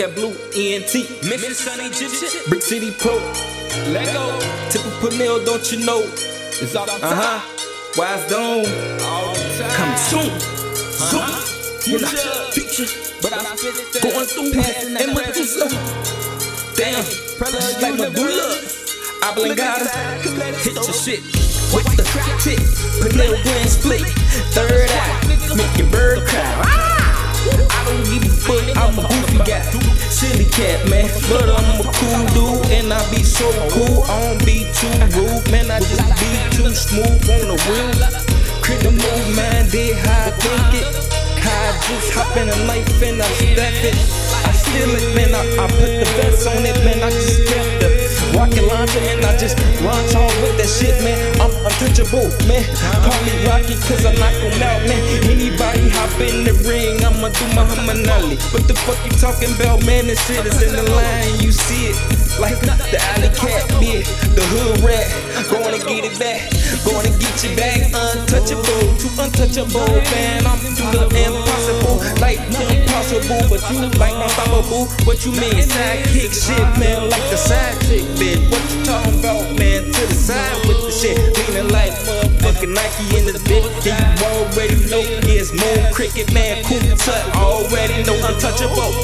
Hellcat Blue, ENT. Mission Sun Egyptian. Brick City Pro. Lego. Tipple Pernell, don't you know? It's all Uh huh. Wise Dome. All the time. Coming soon. Soon. Uh-huh. Future. future. But I'm Going through Passing and Medusa. Damn. Just like Medulla. Oblongata. Hit your shit. With the tick. Pernell Glen split. Third eye. Make your bird cry. Don't give a fuck, I'm a goofy guy. Silly cat, man. But I'm a cool dude, and I be so cool. I don't be too rude, man. I just be too smooth on the wheel. Crit the move, man. Did how I think it. How I just hop in a knife and I step it. I steal it, man. I, I put the vest on it, man. I just kept the rocket launcher and I just launch off with that shit, man. I'm untouchable, man. Call me Rocky, cause I knock 'em out, man. Anybody What the fuck you talking about, man? This shit is in the line, you see it. Like the alley cat, yeah, the hood rat. Going to get it back, going to get you back. Untouchable, too untouchable, man. I'm through the impossible, like impossible, but you like unstoppable. What you mean, sidekick shit, man? Like the side chick, bitch. What you talking about, man? To the side with the shit, leaning like motherfucking Nike in this bitch. You already know Moon Cricket, man. Cool tut, already know untouchable.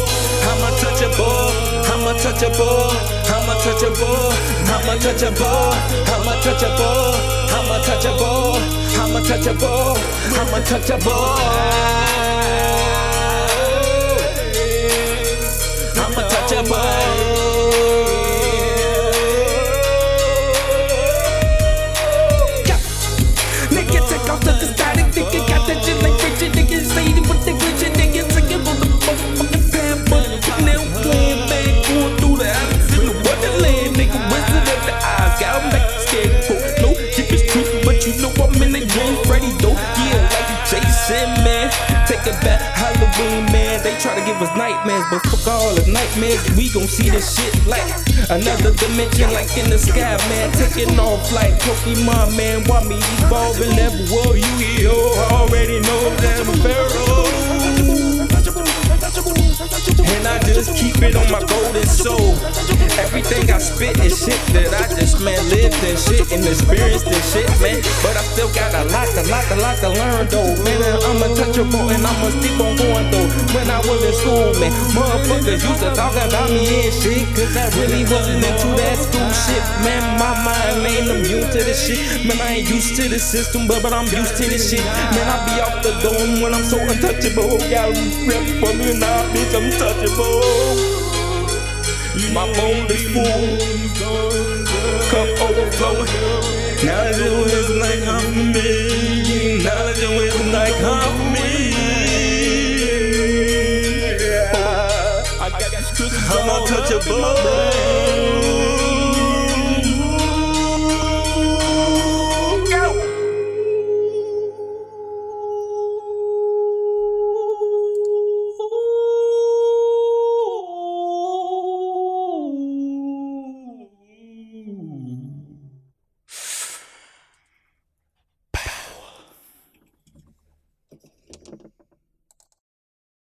I'm untouchable, I'm untouchable, I'm untouchable, I'm untouchable, I'm untouchable, I'm untouchable, I'm untouchable, I'm untouchable. Jason, man. Take it back, Halloween, man. They try to give us nightmares, but fuck all the nightmares. We gon' see this shit like another dimension, like in the sky, man. Taking off like Pokemon, man. Why me evolving level? Whoa, you here? Already know that I'm a pharaoh. And I just keep it on my golden soul. Everything I spit is shit that I just, man, lived and shit and experienced and shit, man. But I still got a lot, a lot, to learn, though. Man, I'm untouchable and I'ma keep on going, though. When I was in school, man, motherfuckers used to talk about me and shit. Cause I really wasn't into that school shit, man. My mind ain't immune to this shit. Man, I ain't used to the system, but, but I'm used to this shit. Man, I be off the dome when I'm so untouchable. Got rep for me now, bitch, I'm touchable. My bowl is full, cup overflowing. Knowledge is honey. I'm untouchable.